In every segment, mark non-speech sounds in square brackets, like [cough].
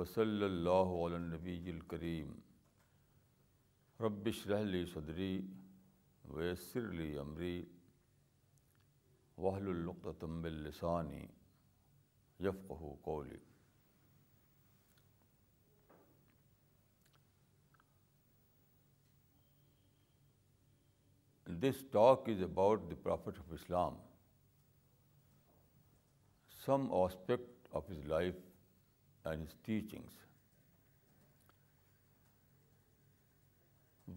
وصلی اللہ نبی الکریم ربش رحلی صدری ویسر علی عمری وحل العطمب السانی قولی this talk is about the prophet of Islam some aspect of his life and his teachings.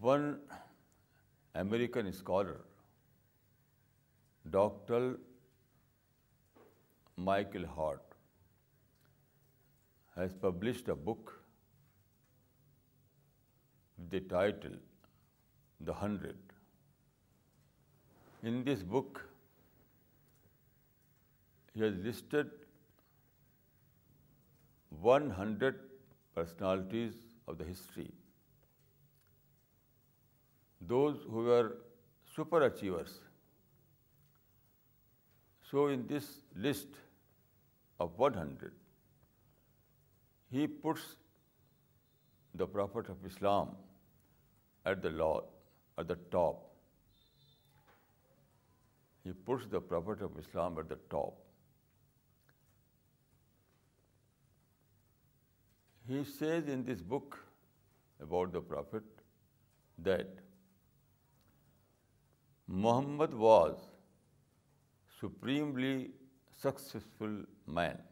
One American scholar, Dr. Michael Hart, has published a book with the title The 100. In this book, he has listed 100 personalities of the history. Those who were super achievers. So in this list of 100, he puts the Prophet of Islam at the top. He puts the Prophet of Islam at the top. He says in this book about the Prophet that Muhammad was supremely successful man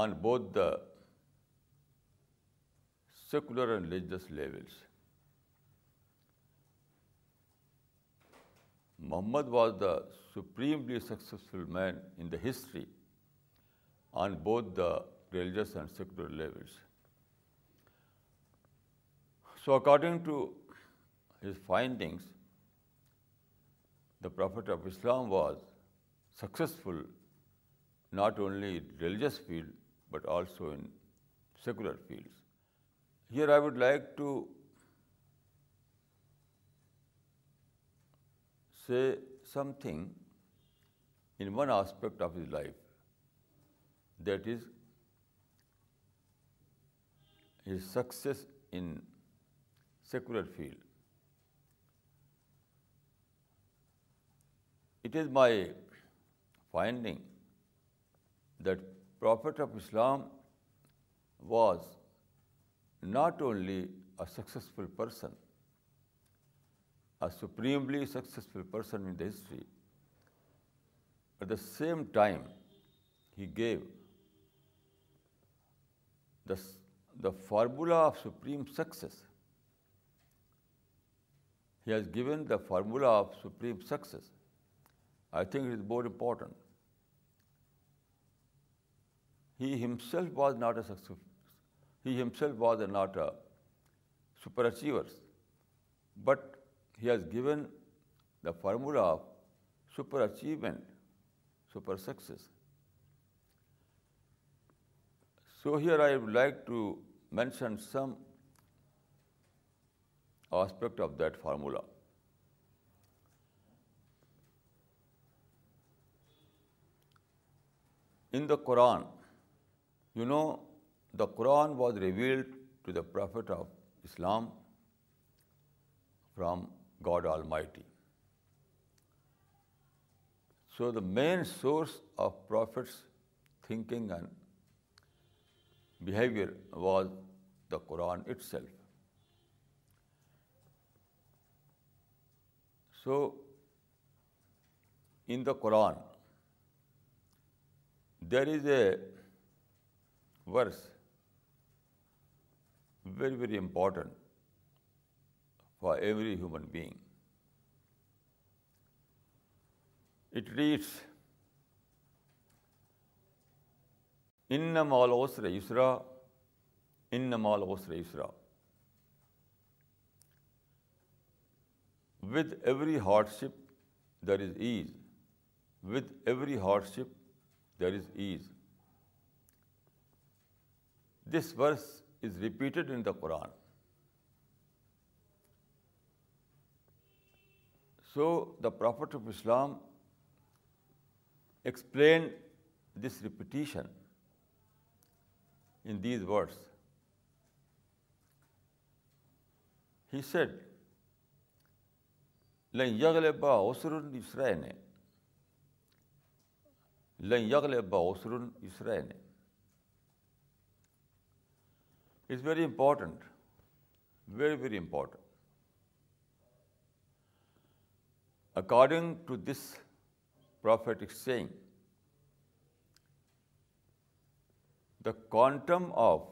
on both the secular and religious levels. Muhammad was the supremely successful man in the history on both the religious and secular levels. So according to his findings, the Prophet of Islam was successful not only in religious field but also in secular fields. Here I would like to say something in one aspect of his life, that is his success in secular field. It is my finding that Prophet of Islam was not only a successful person, a supremely successful person in the history, at the same time he gave the the formula of supreme success. He has given the formula of supreme success. I think it is more important. He himself was not a superachiever, but he has given the formula of super achievement, super success. So here I would like to mentioned some aspect of that formula. In the Quran, you know, the Quran was revealed to the Prophet of Islam from God Almighty. So the main source of Prophet's thinking and behavior was the Quran itself. So, in the Quran, there is a verse, very, very important for every human being. It reads, ان نہ مال اس ریسری ان نہ مال اس ریسریٰ with every hardship there is ease with every hardship there is ease this verse is repeated in the Quran so the prophet of Islam explain this repetition in these words he said لگ لا اوسرن اسرے لگ لا اسر اسرائے is very important very very important according to this prophet saying the quantum of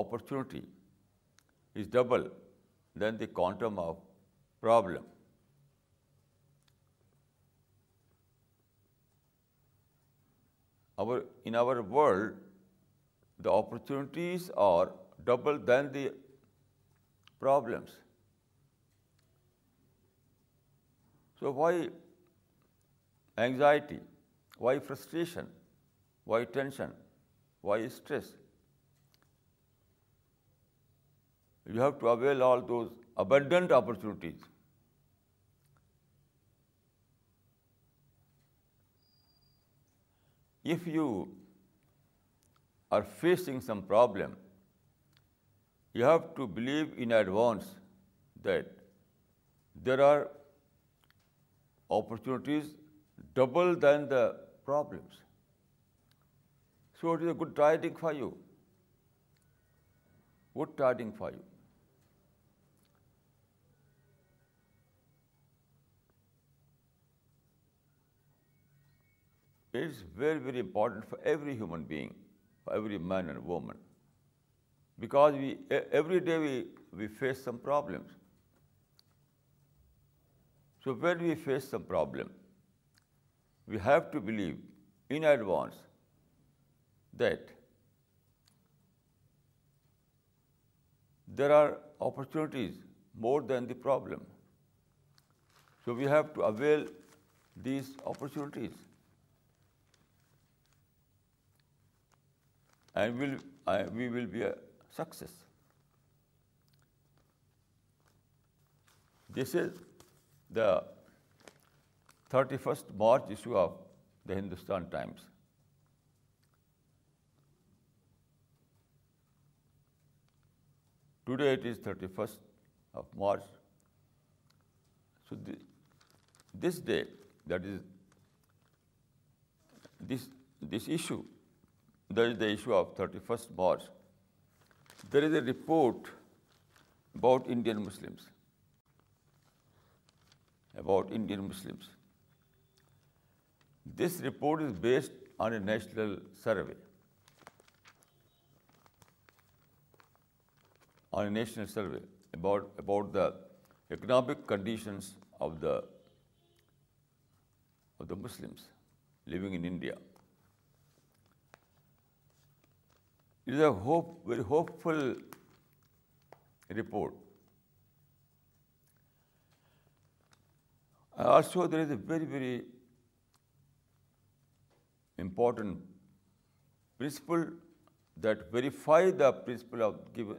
opportunity is double than the quantum of problem. In our world, the opportunities are double than the problems. So why anxiety? Why frustration? Why tension? Why stress? You have to avail all those abundant opportunities. If you are facing some problem, you have to believe in advance that there are opportunities double than the problems. So it is a good dieting for you. Good dieting for you. It is very, very important for every human being, for every man and woman. Because every day we face some problems. So when we face some problem, we have to believe in advance that there are opportunities more than the problem. So we have to avail these opportunities. And we will be a success. This is the 31st March issue of the Hindustan Times. Today it is 31st of March. So this day, that is this issue, that is the issue of 31st March, there is a report about Indian Muslims, This report is based on a national survey. on a national survey about the economic conditions of the Muslims living in India. It is a very hopeful report. Also, there is a very, very important principle that verifies the principle of given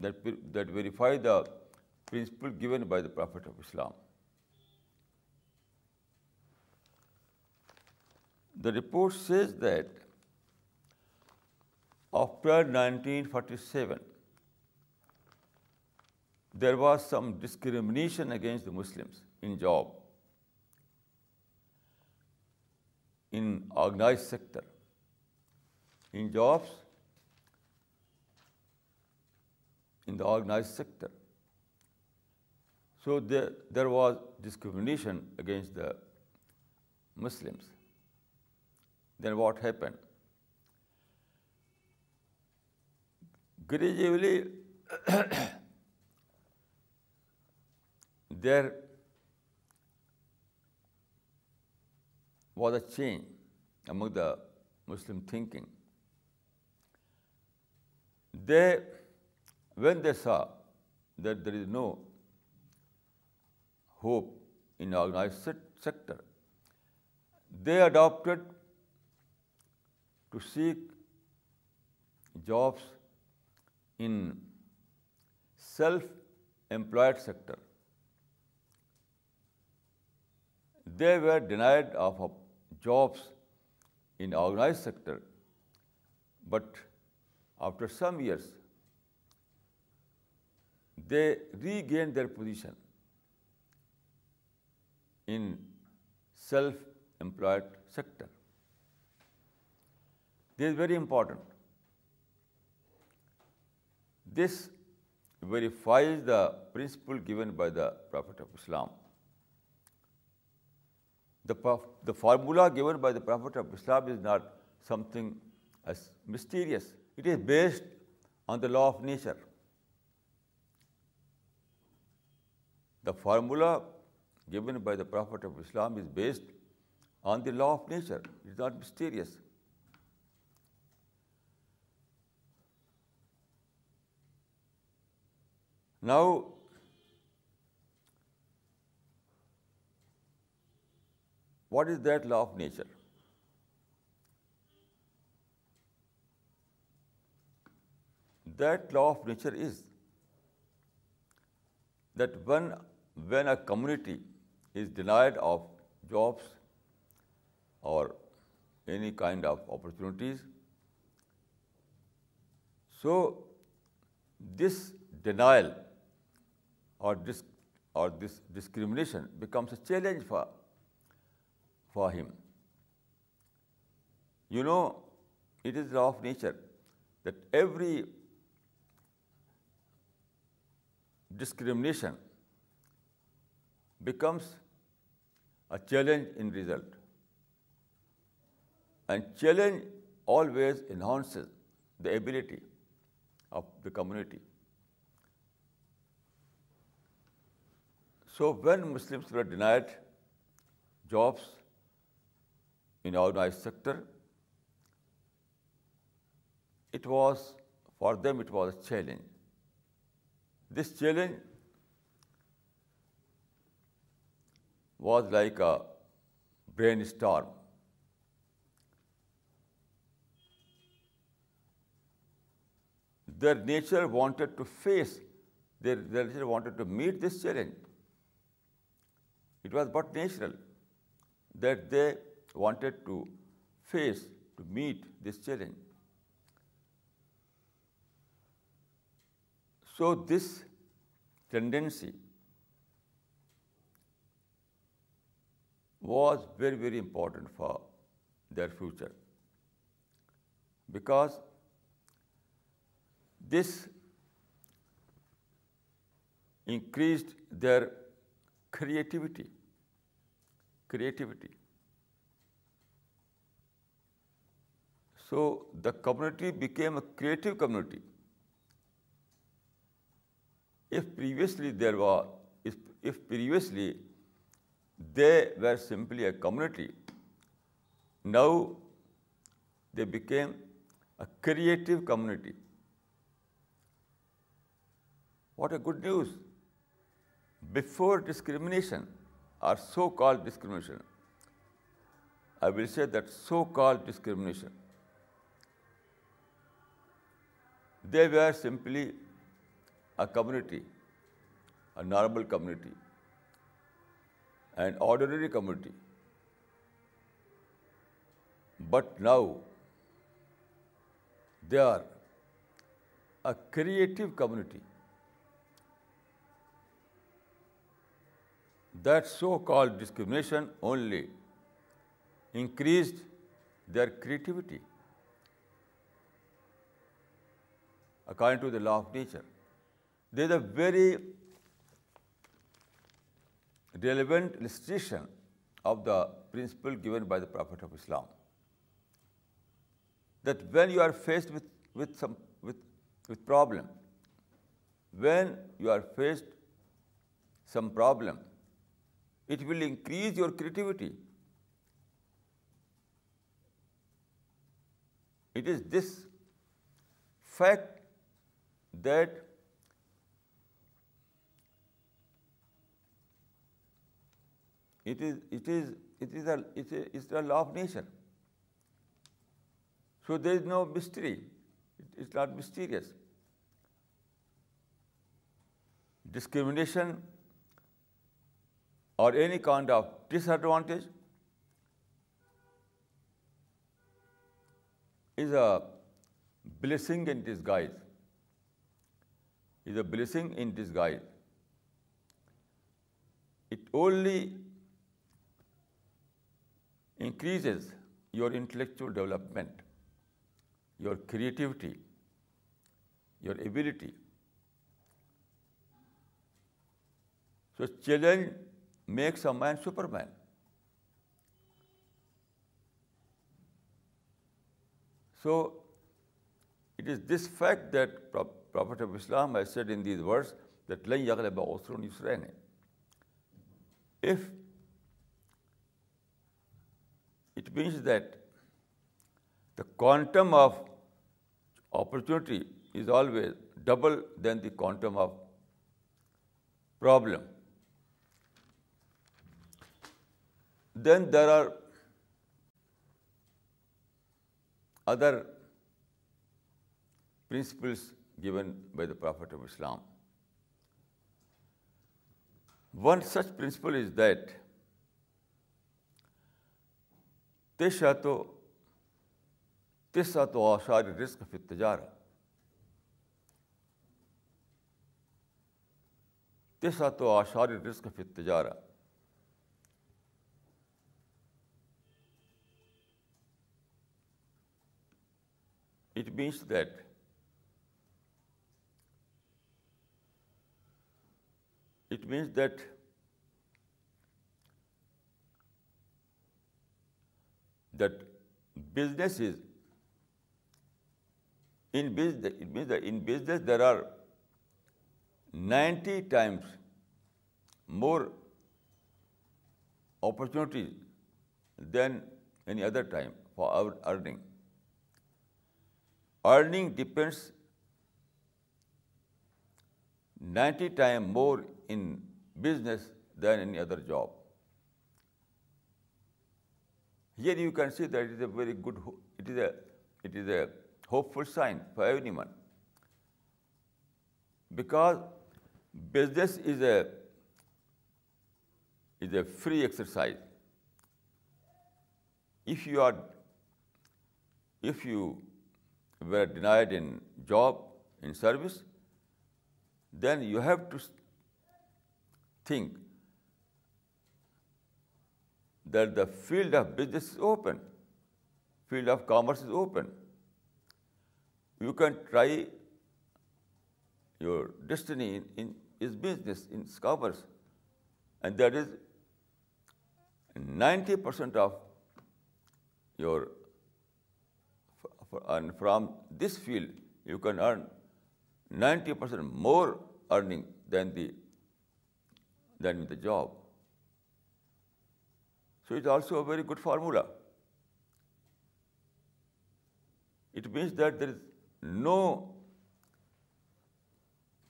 that verify the principle given by the Prophet of Islam. The report says that after 1947, there was some discrimination against the Muslims in job, in organized sector, in jobs in the organized sector. So there was discrimination against the Muslims. Then what happened? Gradually, [coughs] there was a change among the Muslim thinking. They when they saw that there is no hope in the organized sector, they adopted to seek jobs in self-employed sector. They were denied of jobs in organized sector, but after some years they regained their position in self-employed sector. This is very important. This verifies the principle given by the Prophet of Islam. The formula given by the Prophet of Islam is not something as mysterious. It is based on the law of nature. The formula given by the Prophet of Islam is based on the law of nature. It is not mysterious. Now, what is that law of nature? That law of nature is that when when a community is denied of jobs or any kind of opportunities, so this denial or this discrimination becomes a challenge for him. You know, it is the law of nature that every discrimination becomes a challenge in result. And challenge always enhances the ability of the community. So when Muslims were denied jobs in organized sector, it was, for them, it was a challenge. This challenge was like a brainstorm. Their nature wanted to face, their nature wanted to meet this challenge. It was but natural that they wanted to face, to meet this challenge. So this tendency was very, very important for their future, because this increased their creativity. So the community became a creative community. If previously they were simply a community. Now they became a creative community. What a good news! Before discrimination or so-called discrimination, I will say that so-called discrimination, they were simply a community, a normal community an ordinary community. But now they are a creative community. That so-called discrimination only increased their creativity according to the law of nature. There is a very relevant illustration of the principle given by the Prophet of Islam, that when you are faced with problem, when you are faced some problem, it will increase your creativity. It is this fact that It is a law of nature. So there is no mystery. It's not mysterious. Discrimination or any kind of disadvantage is a blessing in disguise. It only increases your intellectual development your creativity your ability so challenge makes a man super man so it is this fact that prophet of Islam said in these words that لئی ورس دینا سر اف It means that the quantum of opportunity is always double than the quantum of problem. Then there are other principles given by the Prophet of Islam. One such principle is that تیسا تو تیسا تو آثار رزق فی تجار تیسا تو آثار رزق فی تجار it means that it means that that business is, in business, it means that in business there are 90 times more opportunities than any other time for our earning. Earning depends 90 times more in business than any other job. Here you can see that it is a very good, it is a hopeful sign for anyone, because business is a free exercise. If you were denied in job, in service, then you have to think that the field of business is open, field of commerce is open. You can try your destiny in business, in commerce, and that is 90% of your, and from this field you can earn 90% more earning than the job. So it's also a very good formula. It means that there is no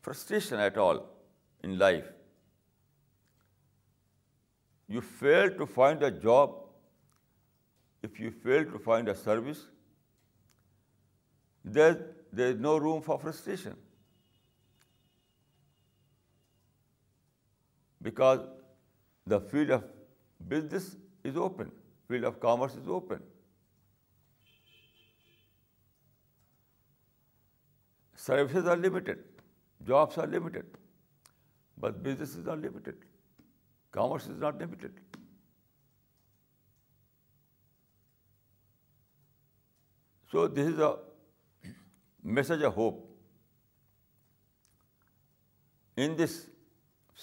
frustration at all in life. You fail to find a job, if you fail to find a service, there is no room for frustration. Because the field of business is open, field of commerce is open. Services are limited, jobs are limited, but businesses are limited. Commerce is not limited. So this is a message of hope. In this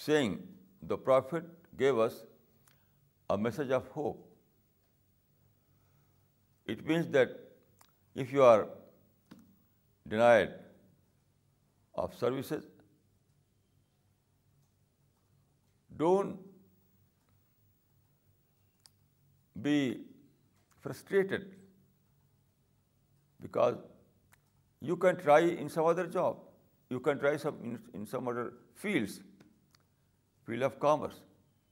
saying, the Prophet gave us a message of hope. It means that if you are denied of services, don't be frustrated, because you can try in some other job, you can try in some other field of commerce,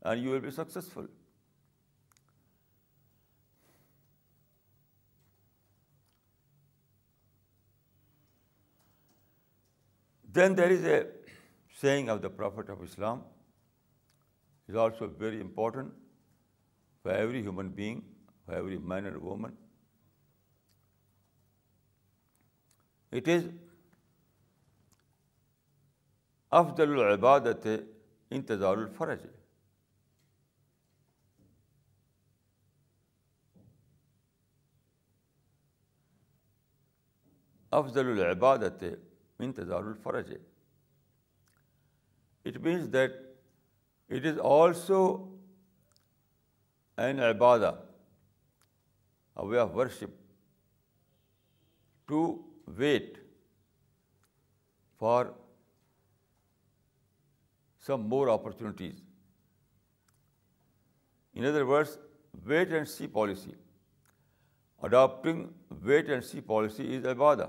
and you will be successful. Then there is a saying of the prophet of Islam is also very important for every human being for every man and woman it is افضل العبادت انتظار الفرج افضل العبادت انتظار الفرج ہے it means that it is also an Ubadah way of worship to wait for some more opportunities in other words wait and see policy adapting wait and see policy is Ubadah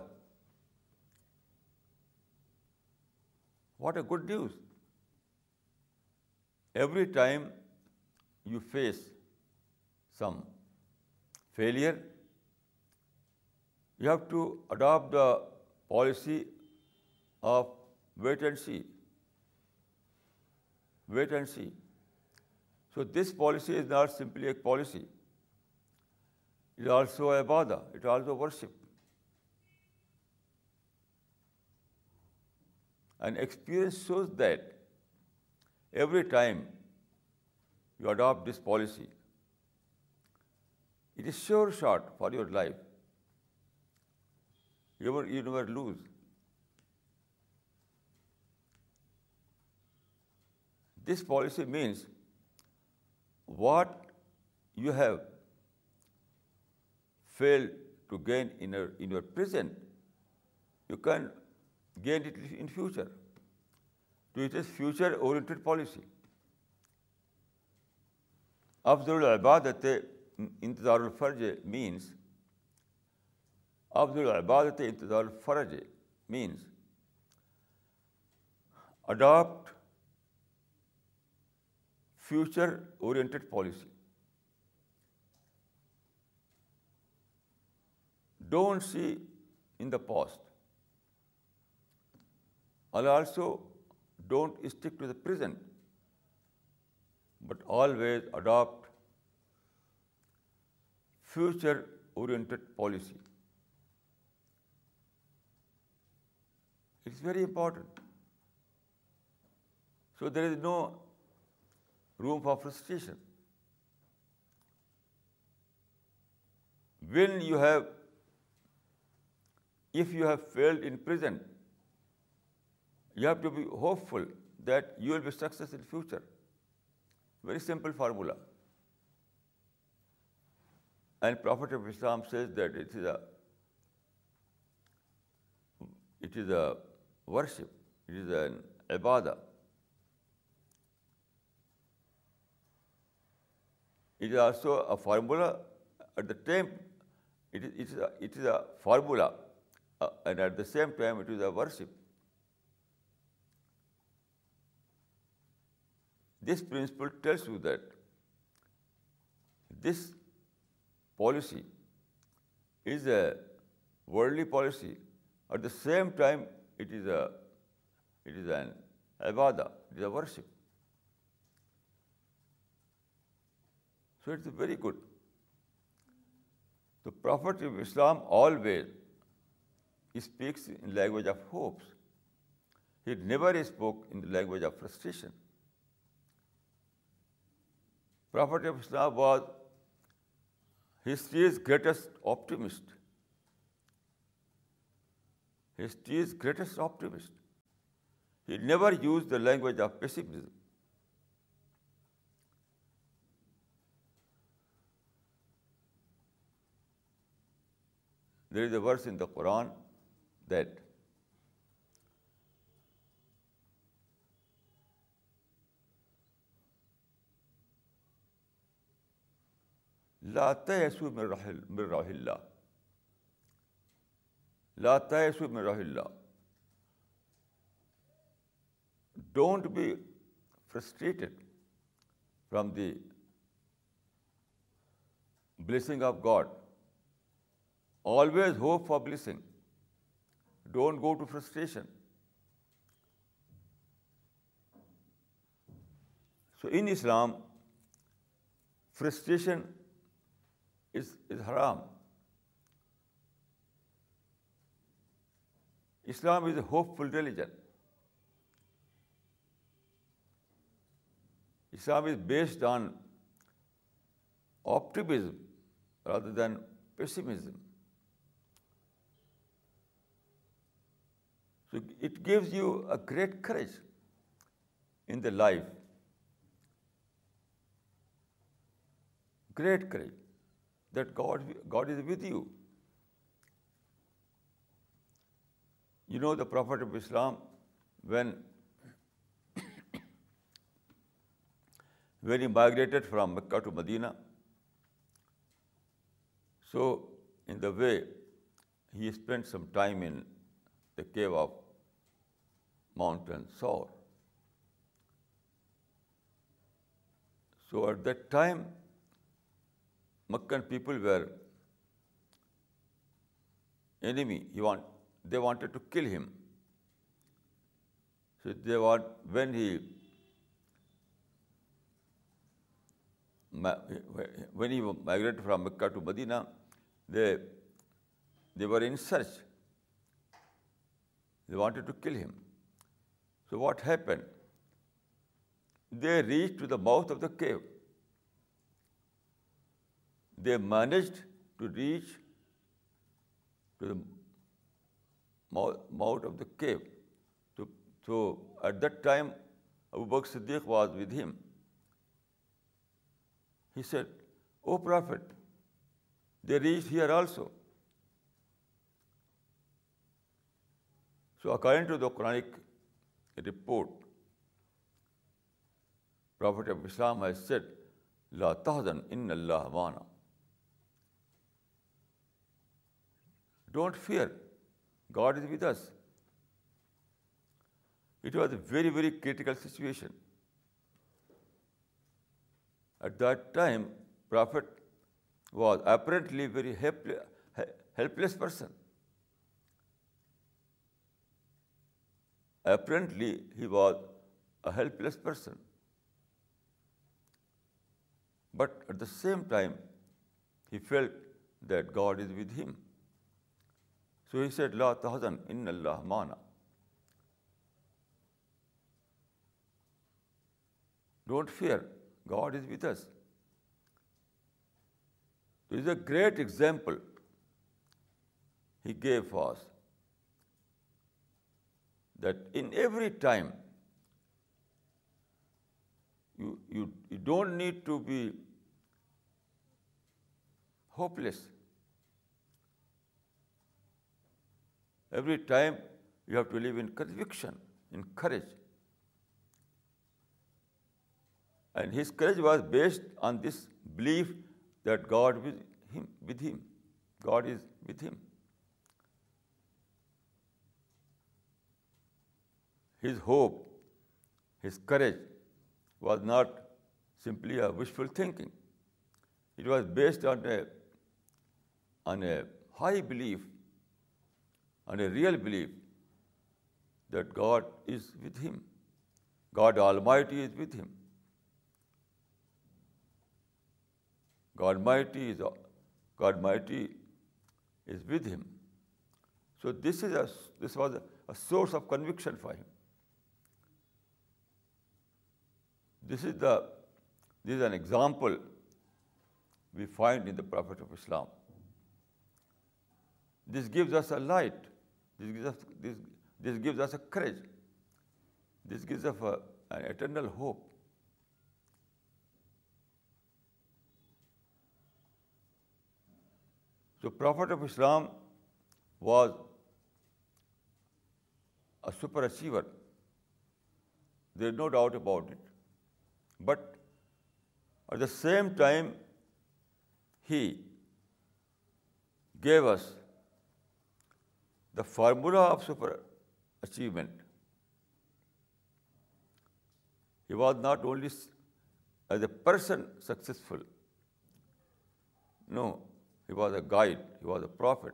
What a good news. Every time you face some failure, you have to adopt the policy of wait and see. Wait and see. So this policy is not simply a policy. It is also a ibadah. It is also worship. And experience shows that every time you adopt this policy, it is sure shot for your life. You never lose. This policy means what you have failed to gain in your present, you can gained it in future تو it is future oriented policy افضل العبادت انتظار الفرج means افضل العبادت انتظار الفرج means adapt future oriented policy don't see in the past I'll also don't stick to the present, but always adopt future-oriented policy. It's very important. So there is no room for frustration. If you have failed in present, you have to be hopeful that you will be successful in future. Very simple formula. And Prophet of Islam says that it is a worship, it is an ibadah. It is also a formula. At the time, it is a formula, uh, and at the same time, it is a worship. This principle tells you that this policy is a worldly policy. At the same time, it is an ibadah, it is a worship. So it's very good. The Prophet of Islam always speaks in language of hopes. He never spoke in the language of frustration. Prophet of Islam was history's greatest optimist. History's greatest optimist. He never used the language of pessimism. There is a verse in the Quran that لات don't be frustrated from the blessing of God always hope for blessing don't go to frustration so in Islam frustration is haram. Islam is a hopeful religion. Islam is based on optimism rather than pessimism. So it gives you a great courage in the life. Great courage that God is with you. You know, the Prophet of Islam, when he migrated from Mecca to Medina, so in the way, he spent some time in the cave of Mount Saur. So at that time, Meccan people were enemy. They wanted to kill him. So they want, when he migrated from Mecca to Medina, they were in search. They wanted to kill him. So what happened? They reached to the mouth of the cave. They managed to reach to mouth of the cave تو though at that time Abu Bakr Siddiq was with him said O prophet they reach here also so according to the Quranic report prophet of Islam has said لا تحزن ان اللہ عنہ Don't fear. God is with us. It was a very, very critical situation. At that time, prophet was apparently a very helpless person. Apparently, he was a helpless person. But at the same time, he felt that God is with him. سو ہی اللہ تحزن ان مانا don't fear God is with us is a great example he gave us that in every time you don't need to be hopeless Every time you have to live in conviction, in courage. And his courage was based on this belief that God is with him. God is with him. His hope, his courage was not simply a wishful thinking. It was based on a high belief and a real belief that God is with him. God Almighty is with him. God Almighty is with him. So this was a source of conviction for him. This is an example we find in the Prophet of Islam. This gives us a light this gives us a courage. This gives us an eternal hope. So Prophet of Islam was a superachiever. There is no doubt about it. But at the same time, he gave us the formula of super achievement. He was not only as a person successful. No, he was a guide, he was a prophet.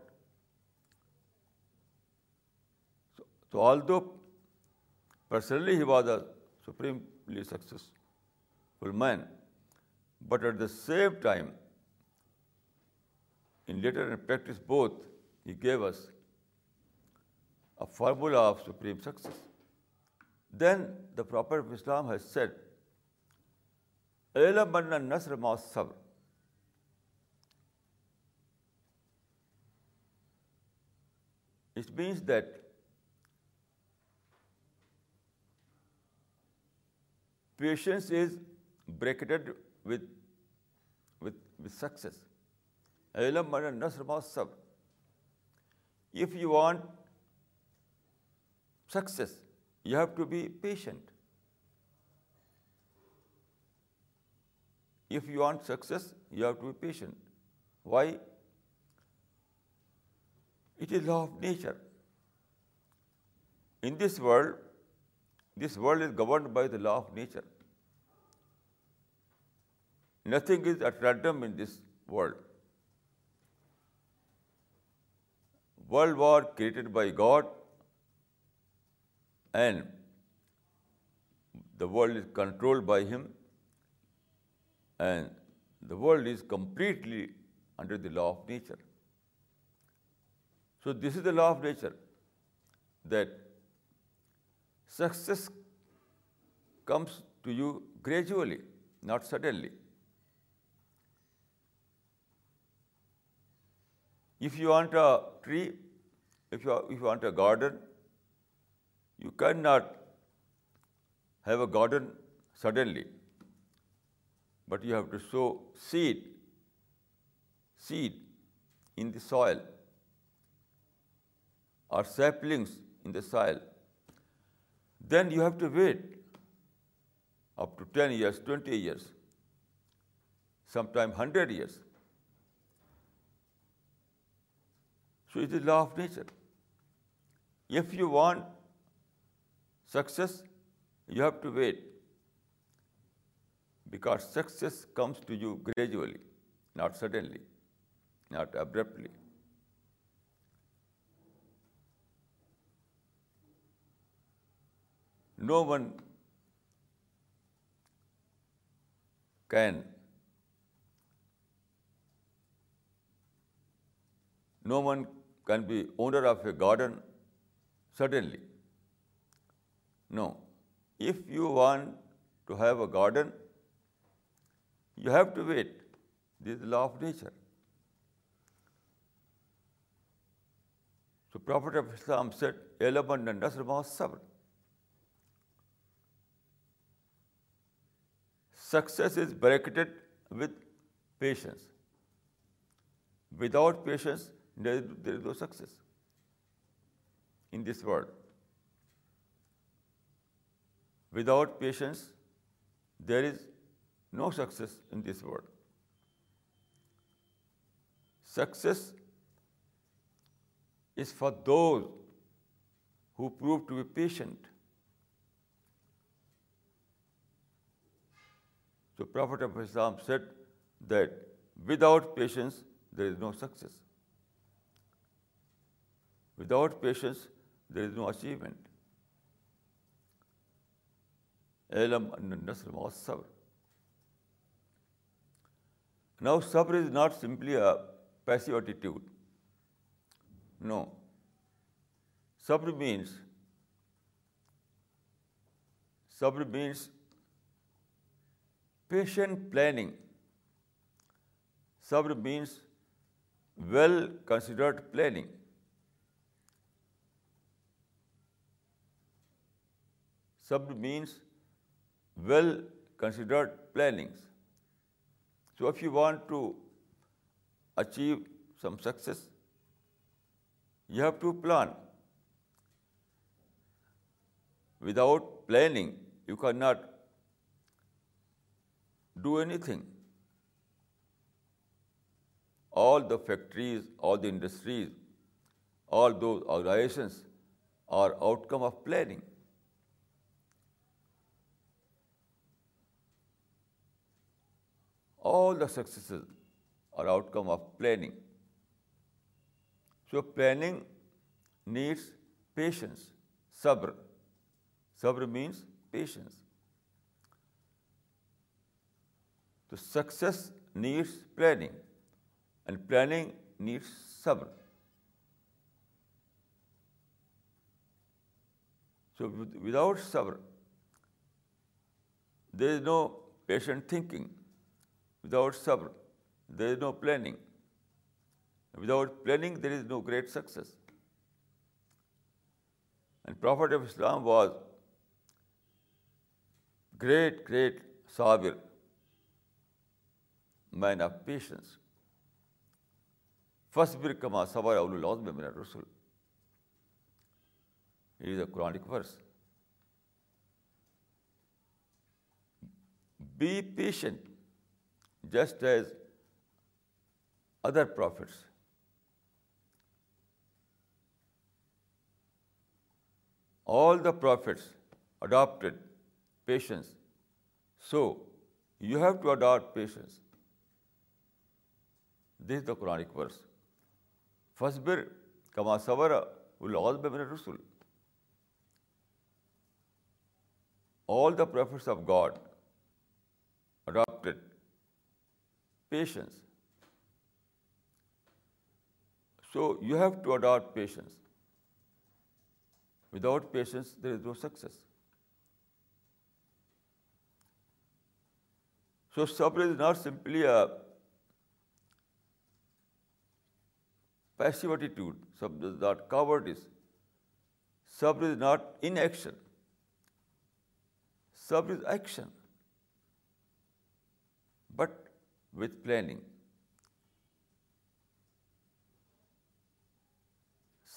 So although personally he was a supremely successful man, but at the same time, in letter and practice both, he gave us formula of supreme success then the prophet Islam has said ایلم نسر ماسب it means that patience is bracketed with success ایلم نسر ماسب if you want success, you have to be patient. If you want success, you have to be patient. Why? It is law of nature. In this world is governed by the law of nature. Nothing is at random in this world. World war created by God, and the world is controlled by him, and the world is completely under the law of nature. So this is the law of nature, that success comes to you gradually, not suddenly. If you want a tree, if you want a garden, you cannot have a garden suddenly, but you have to sow seed in the soil or saplings in the soil. Then you have to wait up to 10 years, 20 years, sometime 100 years. So it is the law of nature. If you want Success, you have to wait, because success comes to you gradually, not suddenly, not abruptly. No one can, be owner of a garden suddenly. Now if you want to have a garden you have to wait this law of nature prophet of Islam said ایلبن بہت صبر success is bracketed with patience without patience there is no success in this world Without patience, there is no success in this world. Success is for those who prove to be patient. So Prophet of Islam said that without patience, there is no success. Without patience, there is no achievement. علم نسل no صبر is not simply a passive attitude no صبر means صبر means patient planning صبر means well considered planning صبر means well-considered plannings. So if you want to achieve some success, you have to plan. Without planning, you cannot do anything. All the factories, all the industries, all those organizations are outcome of planning. All the successes are outcome of planning so planning needs patience صبر صبر means patience تو success needs planning and planning needs صبر so without صبر there is no patient thinking without صبر there is no planning without planning there is no great success and prophet of Islam was great great Sabir man of patience فسٹ بر کما صبر اول میں میرا رسول it is a verse be patient just as other prophets all the prophets adapted patience so you have to adapt patience this the Quranic verse فصبر کما صبر الاز بن رسول all the prophets of God patience so you have to adapt patience without patience there is no success so سبر is not simply passive attitude sub is not coward is سب is not action sub is action but with planning.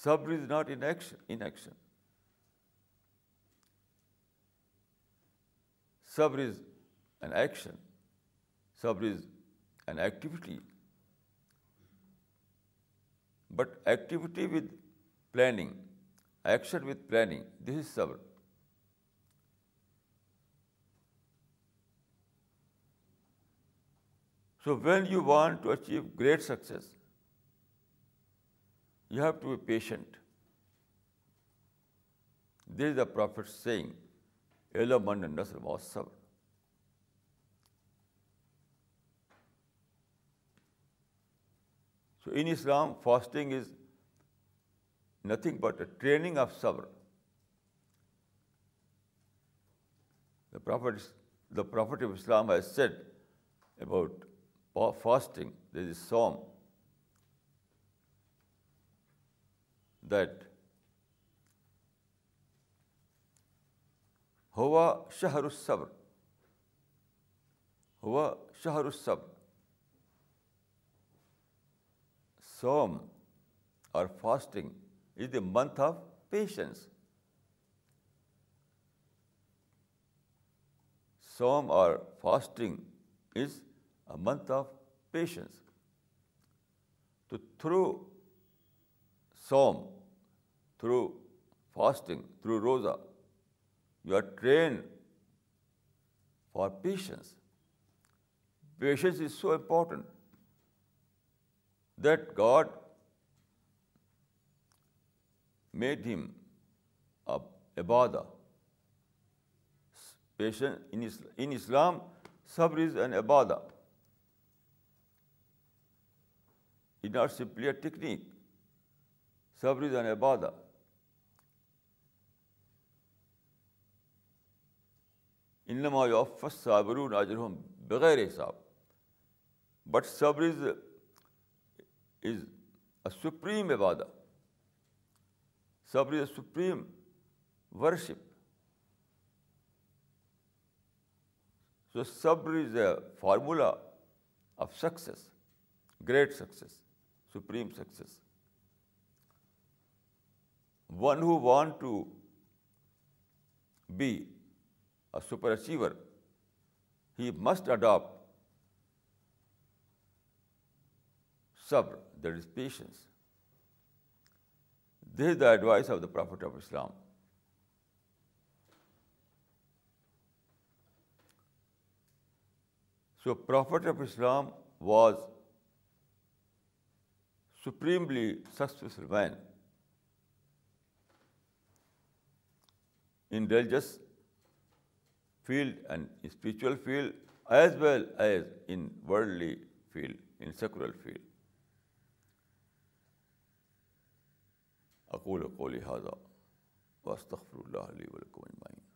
Sabr is not inaction. Sabr is an action. Sabr is an activity. But activity with planning, action with planning, this is sabr. So when you want to achieve great success, you have to be patient. This is the Prophet saying, "Ela man nasr was sabr." So in Islam, fasting is nothing but a training of sabr. The Prophet of Islam has said about fasting this is سوم that ہوا شہر الصبر ہوا شہر سوم or fasting is the month of patience سوم or fasting is month of patience تو through سوم تھرو فاسٹنگ تھرو روزہ you are train for patience patience is so important that God made him ابادہ in Islam صبر is an عبادہ superior technique صبر رز N Ubadah ان لما فسر آجرحوم بغیر حساب بٹ صبر از از اے سپریم عبادہ صبر is a supreme worship so صبر is a formula of success great success supreme success. One who wants to be a superachiever, he must adopt sabr, that is patience. This is the advice of the Prophet of Islam. So Prophet of Islam was supremely successful man in religious field and spiritual field as well as in worldly field in secular field اقول اکول اکول لہٰذا